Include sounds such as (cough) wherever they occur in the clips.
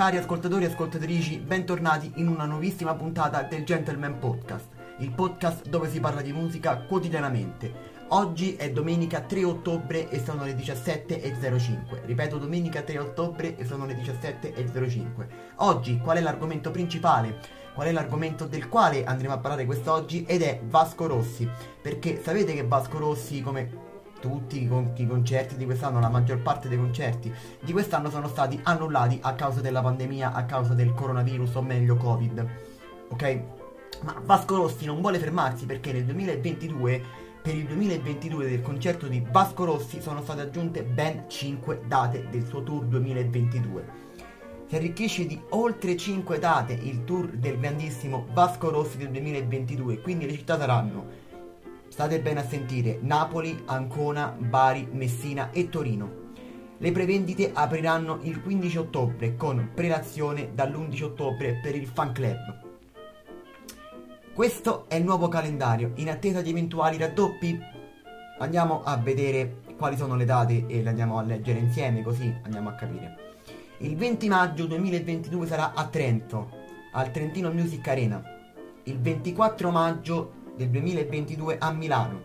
cari ascoltatori e ascoltatrici, bentornati in una nuovissima puntata del Gentleman Podcast, il podcast dove si parla di musica quotidianamente. Oggi è domenica 3 ottobre e sono le 17.05. Ripeto, domenica 3 ottobre e sono le 17.05. Oggi qual è l'argomento principale? Qual è l'argomento del quale andremo a parlare quest'oggi? Ed è Vasco Rossi. Perché sapete che Vasco Rossi, come tutti i, con- i concerti di quest'anno, la maggior parte dei concerti di quest'anno sono stati annullati a causa della pandemia, a causa del coronavirus o meglio Covid. Ok? Ma Vasco Rossi non vuole fermarsi perché nel 2022, per il 2022 del concerto di Vasco Rossi sono state aggiunte ben 5 date del suo tour 2022. Si arricchisce di oltre 5 date il tour del grandissimo Vasco Rossi del 2022, quindi le città saranno State bene a sentire Napoli, Ancona, Bari, Messina e Torino. Le prevendite apriranno il 15 ottobre con prelazione dall'11 ottobre per il fan club. Questo è il nuovo calendario, in attesa di eventuali raddoppi. Andiamo a vedere quali sono le date e le andiamo a leggere insieme così andiamo a capire. Il 20 maggio 2022 sarà a Trento, al Trentino Music Arena. Il 24 maggio del 2022 a Milano.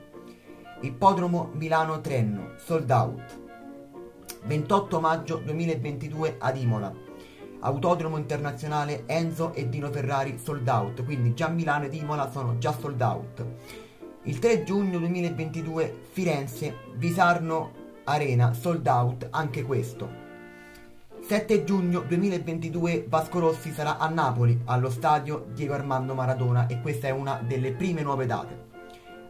Ippodromo Milano-Trenno, sold out. 28 maggio 2022 ad Imola. Autodromo internazionale Enzo e Dino Ferrari sold out, quindi già Milano ed Imola sono già sold out. Il 3 giugno 2022 Firenze, Visarno Arena sold out, anche questo. 7 giugno 2022 Vasco Rossi sarà a Napoli, allo stadio Diego Armando Maradona e questa è una delle prime nuove date.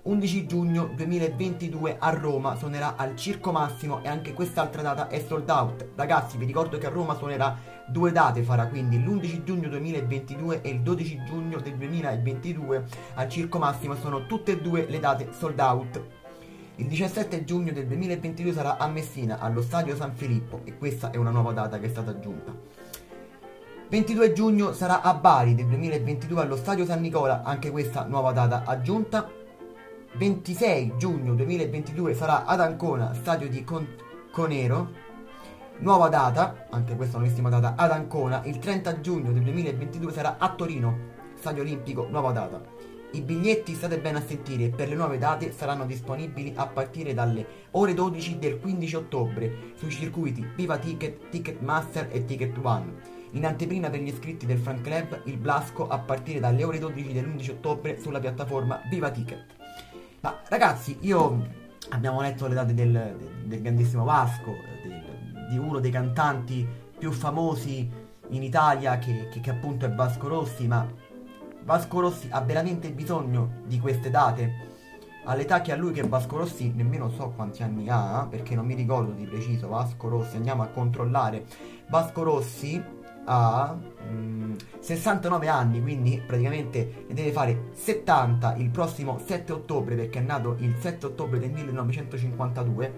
11 giugno 2022 a Roma suonerà al Circo Massimo e anche quest'altra data è sold out. Ragazzi vi ricordo che a Roma suonerà due date farà quindi l'11 giugno 2022 e il 12 giugno del 2022 al Circo Massimo sono tutte e due le date sold out. Il 17 giugno del 2022 sarà a Messina, allo Stadio San Filippo, e questa è una nuova data che è stata aggiunta. 22 giugno sarà a Bari del 2022 allo Stadio San Nicola, anche questa nuova data aggiunta. 26 giugno 2022 sarà ad Ancona, stadio di Con- Conero. Nuova data, anche questa nuovissima data, ad Ancona. Il 30 giugno del 2022 sarà a Torino, stadio olimpico, nuova data. I biglietti, state bene a sentire, per le nuove date saranno disponibili a partire dalle ore 12 del 15 ottobre sui circuiti Viva Ticket, Ticketmaster e Ticket One. In anteprima per gli iscritti del Fan Club, il Blasco a partire dalle ore 12 dell'11 ottobre sulla piattaforma Viva Ticket. Ma ragazzi, io abbiamo letto le date del, del, del grandissimo Vasco, del, di uno dei cantanti più famosi in Italia che, che, che appunto è Vasco Rossi, ma Vasco Rossi ha veramente bisogno di queste date? All'età che ha lui che Vasco Rossi nemmeno so quanti anni ha, perché non mi ricordo di preciso Vasco Rossi, andiamo a controllare. Vasco Rossi ha mm, 69 anni, quindi praticamente ne deve fare 70 il prossimo 7 ottobre, perché è nato il 7 ottobre del 1952.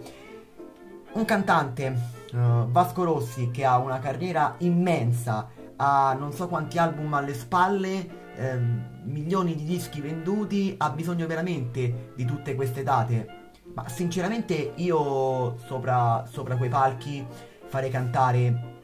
Un cantante, uh, Vasco Rossi, che ha una carriera immensa, ha non so quanti album alle spalle, ehm, milioni di dischi venduti, ha bisogno veramente di tutte queste date. Ma sinceramente io sopra, sopra quei palchi farei cantare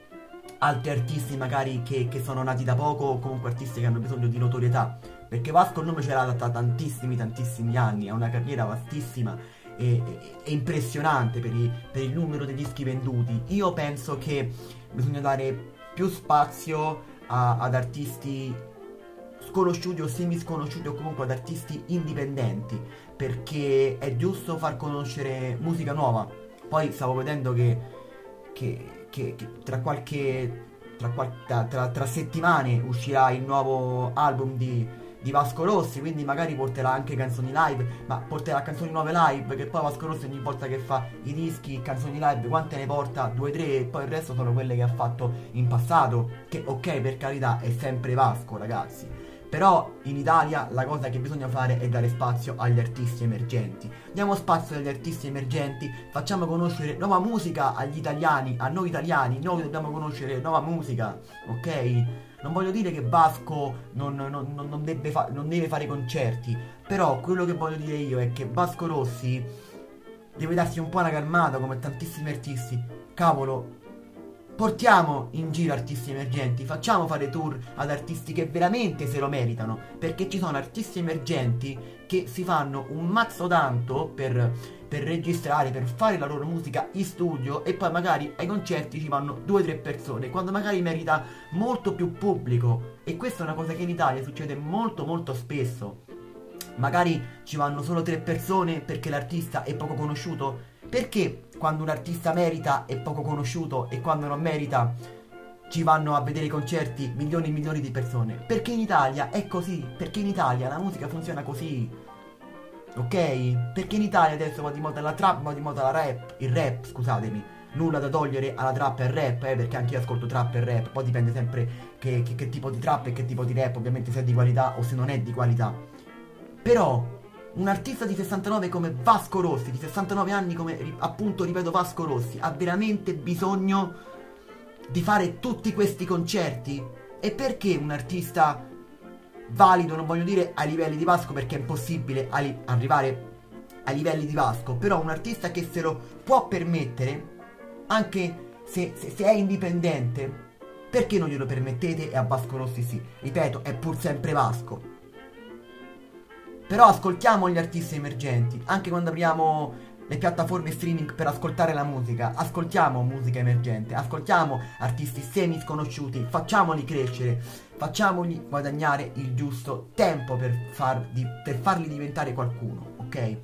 altri artisti magari che, che, sono nati da poco o comunque artisti che hanno bisogno di notorietà. Perché Vasco il nome ce l'ha da tantissimi, tantissimi anni, ha una carriera vastissima e, e, impressionante per, i, per il numero di dischi venduti. Io penso che bisogna dare più spazio a, ad artisti sconosciuti o semi sconosciuti o comunque ad artisti indipendenti perché è giusto far conoscere musica nuova. Poi stavo vedendo che, che, che, che tra qualche tra, tra, tra, tra, settimane uscirà il nuovo album di, di, Vasco Rossi, quindi magari porterà anche canzoni live, ma porterà canzoni nuove live, che poi Vasco Rossi ogni volta che fa i dischi, canzoni live, quante ne porta? Due, tre, e poi il resto sono quelle che ha fatto in passato, che ok per carità è sempre Vasco ragazzi però in Italia la cosa che bisogna fare è dare spazio agli artisti emergenti. Diamo spazio agli artisti emergenti, facciamo conoscere nuova musica agli italiani, a noi italiani, noi dobbiamo conoscere nuova musica, ok? Non voglio dire che Vasco non, non, non, deve, fa- non deve fare concerti, però quello che voglio dire io è che Vasco Rossi deve darsi un po' una calmata come tantissimi artisti. Cavolo, Portiamo in giro artisti emergenti, facciamo fare tour ad artisti che veramente se lo meritano, perché ci sono artisti emergenti che si fanno un mazzo tanto per, per registrare, per fare la loro musica in studio e poi magari ai concerti ci vanno due o tre persone, quando magari merita molto più pubblico. E questa è una cosa che in Italia succede molto molto spesso. Magari ci vanno solo tre persone perché l'artista è poco conosciuto, perché quando un artista merita è poco conosciuto e quando non merita ci vanno a vedere i concerti milioni e milioni di persone? Perché in Italia è così, perché in Italia la musica funziona così. Ok? Perché in Italia adesso va di moda la trap, va di moda la rap, il rap, scusatemi. Nulla da togliere alla trap e al rap, eh, perché anche io ascolto trap e rap, poi dipende sempre che, che, che tipo di trap e che tipo di rap, ovviamente se è di qualità o se non è di qualità. Però un artista di 69 come Vasco Rossi, di 69 anni come appunto ripeto Vasco Rossi, ha veramente bisogno di fare tutti questi concerti? E perché un artista valido, non voglio dire ai livelli di Vasco perché è impossibile arrivare ai livelli di Vasco, però un artista che se lo può permettere, anche se, se, se è indipendente, perché non glielo permettete e a Vasco Rossi sì? Ripeto, è pur sempre Vasco. Però ascoltiamo gli artisti emergenti, anche quando apriamo le piattaforme streaming per ascoltare la musica, ascoltiamo musica emergente, ascoltiamo artisti semi sconosciuti, facciamoli crescere, facciamogli guadagnare il giusto tempo per, far di, per farli diventare qualcuno, ok?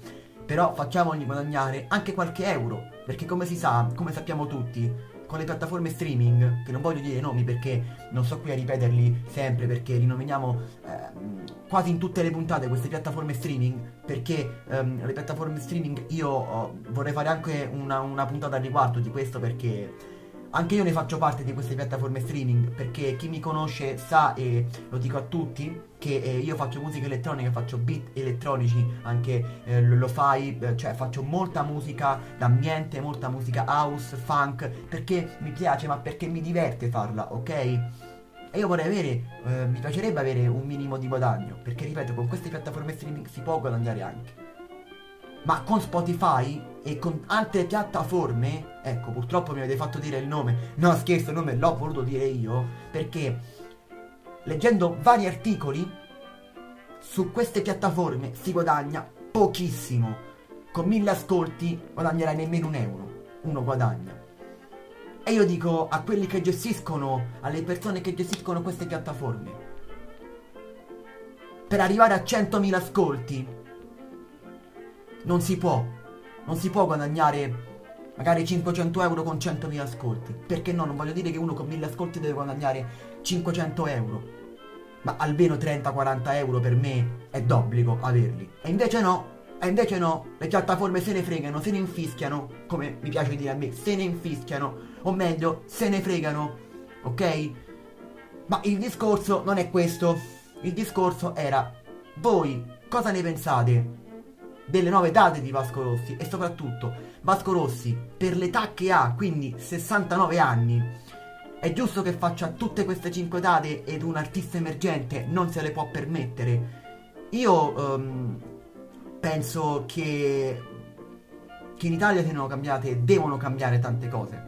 Però facciamogli guadagnare anche qualche euro, perché come si sa, come sappiamo tutti, con le piattaforme streaming, che non voglio dire nomi perché non sto qui a ripeterli sempre, perché li nominiamo eh, quasi in tutte le puntate queste piattaforme streaming, perché ehm, le piattaforme streaming io oh, vorrei fare anche una, una puntata al riguardo di questo perché anche io ne faccio parte di queste piattaforme streaming perché chi mi conosce sa e lo dico a tutti che eh, io faccio musica elettronica, faccio beat elettronici, anche eh, lo fai, eh, cioè faccio molta musica d'ambiente, molta musica house, funk, perché mi piace ma perché mi diverte farla, ok? E io vorrei avere, eh, mi piacerebbe avere un minimo di guadagno, perché ripeto, con queste piattaforme streaming si può guadagnare anche. Ma con Spotify e con altre piattaforme, ecco, purtroppo mi avete fatto dire il nome. No, scherzo, il nome l'ho voluto dire io, perché leggendo vari articoli su queste piattaforme si guadagna pochissimo. Con mille ascolti guadagnerai nemmeno un euro. Uno guadagna. E io dico a quelli che gestiscono, alle persone che gestiscono queste piattaforme, per arrivare a 100.000 ascolti non si può. Non si può guadagnare magari 500 euro con 100.000 ascolti. Perché no? Non voglio dire che uno con 1000 ascolti deve guadagnare 500 euro. Ma almeno 30-40 euro per me è d'obbligo averli. E invece no. E invece no. Le piattaforme se ne fregano, se ne infischiano. Come mi piace dire a me, se ne infischiano. O meglio, se ne fregano. Ok? Ma il discorso non è questo. Il discorso era voi cosa ne pensate delle nuove date di Vasco Rossi e soprattutto Vasco Rossi per l'età che ha, quindi 69 anni, è giusto che faccia tutte queste 5 date ed un artista emergente non se le può permettere? Io um, penso che, che in Italia siano cambiate, devono cambiare tante cose.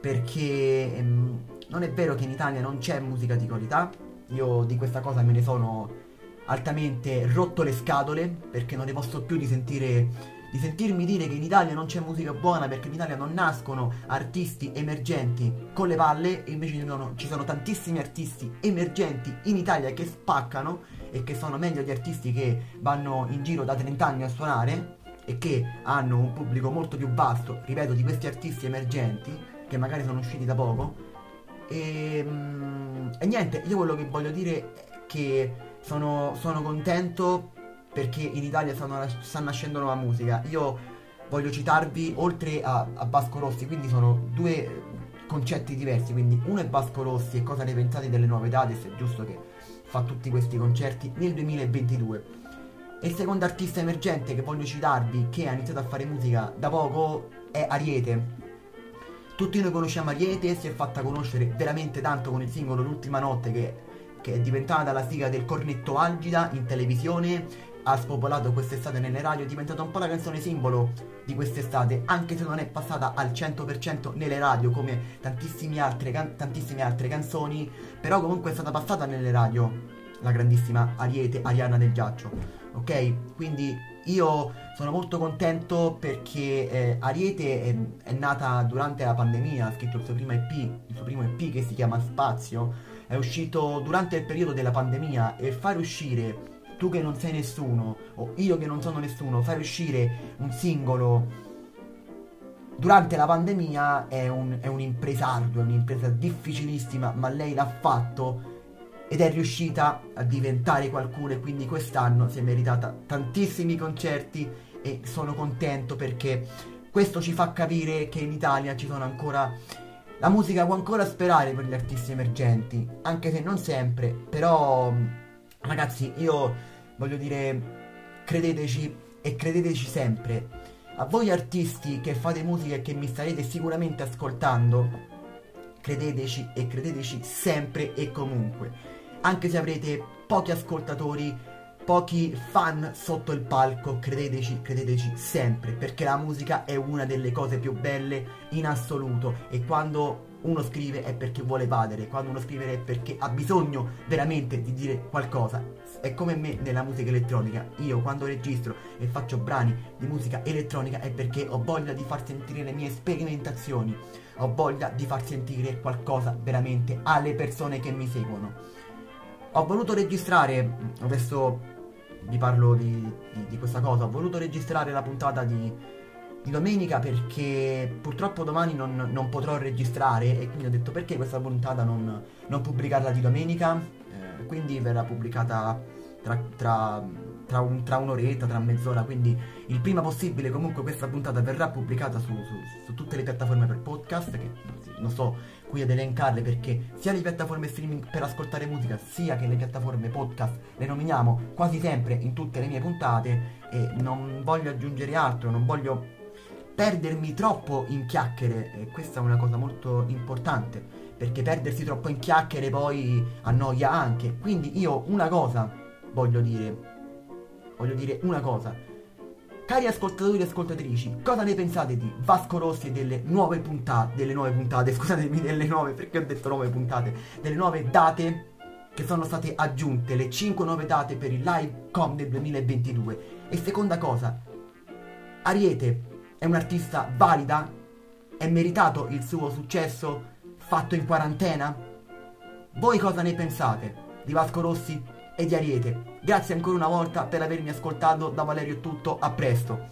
Perché um, non è vero che in Italia non c'è musica di qualità. Io di questa cosa me ne sono altamente rotto le scatole perché non ne posso più di sentire di sentirmi dire che in Italia non c'è musica buona perché in Italia non nascono artisti emergenti con le palle e invece ci sono, ci sono tantissimi artisti emergenti in Italia che spaccano e che sono meglio di artisti che vanno in giro da 30 anni a suonare e che hanno un pubblico molto più vasto, ripeto, di questi artisti emergenti che magari sono usciti da poco. E, mm, e niente, io quello che voglio dire è che sono, sono contento perché in Italia stanno, sta nascendo nuova musica. Io voglio citarvi, oltre a, a Vasco Rossi, quindi sono due concetti diversi, quindi uno è Vasco Rossi e cosa ne pensate delle nuove date, se è giusto che fa tutti questi concerti nel 2022. E il secondo artista emergente che voglio citarvi, che ha iniziato a fare musica da poco, è Ariete. Tutti noi conosciamo Ariete, si è fatta conoscere veramente tanto con il singolo L'ultima notte che che è diventata la sigla del cornetto Algida in televisione, ha spopolato quest'estate nelle radio, è diventata un po' la canzone simbolo di quest'estate, anche se non è passata al 100% nelle radio come tantissime altre, can- tantissime altre canzoni, però comunque è stata passata nelle radio la grandissima Ariete, Ariana del Giaccio, ok? Quindi io sono molto contento perché eh, Ariete è, è, nata durante la pandemia, ha scritto il suo primo EP, il suo primo EP che si chiama Spazio, è uscito durante il periodo della pandemia e fare uscire tu che non sei nessuno o io che non sono nessuno, fare uscire un singolo durante la pandemia è, un, è un'impresa ardua, è un'impresa difficilissima, ma lei l'ha fatto ed è riuscita a diventare qualcuno e quindi quest'anno si è meritata tantissimi concerti e sono contento perché questo ci fa capire che in Italia ci sono ancora la musica può ancora sperare per gli artisti emergenti, anche se non sempre, però ragazzi io voglio dire, credeteci e credeteci sempre. A voi artisti che fate musica e che mi starete sicuramente ascoltando, credeteci e credeteci sempre e comunque. Anche se avrete pochi ascoltatori, pochi fan sotto il palco, credeteci, credeteci sempre, perché la musica è una delle cose più belle in assoluto e quando uno scrive è perché vuole evadere, quando uno scrive è perché ha bisogno veramente di dire qualcosa. È come me nella musica elettronica. Io quando registro e faccio brani di musica elettronica è perché ho voglia di far sentire le mie sperimentazioni. Ho voglia di far sentire qualcosa veramente alle persone che mi seguono. Ho voluto registrare, adesso vi parlo di, di, di questa cosa, ho voluto registrare la puntata di di domenica perché purtroppo domani non, non, potrò registrare e quindi ho detto perché questa puntata non, non pubblicarla di domenica, eh, quindi verrà pubblicata tra, tra, tra, un, tra, un'oretta, tra mezz'ora, quindi il prima possibile comunque questa puntata verrà pubblicata su, su, su tutte le piattaforme per podcast, che non sto qui ad elencarle perché sia le piattaforme streaming per ascoltare musica sia che le piattaforme podcast le nominiamo quasi sempre in tutte le mie puntate e non voglio aggiungere altro, non voglio perdermi troppo in chiacchiere, e questa è una cosa molto importante, perché perdersi troppo in chiacchiere poi annoia anche. Quindi io una cosa voglio dire, voglio dire una cosa. Cari ascoltatori e ascoltatrici, cosa ne pensate di Vasco Rossi e delle nuove puntate, delle nuove puntate, (laughs) scusatemi, delle nuove, perché ho detto nuove puntate, delle nuove date che sono state aggiunte, le 5 nuove date per il live com del 2022. E seconda cosa, Ariete, è un'artista valida? È meritato il suo successo fatto in quarantena? Voi cosa ne pensate di Vasco Rossi e di Ariete? Grazie ancora una volta per avermi ascoltato, da Valerio è tutto, a presto.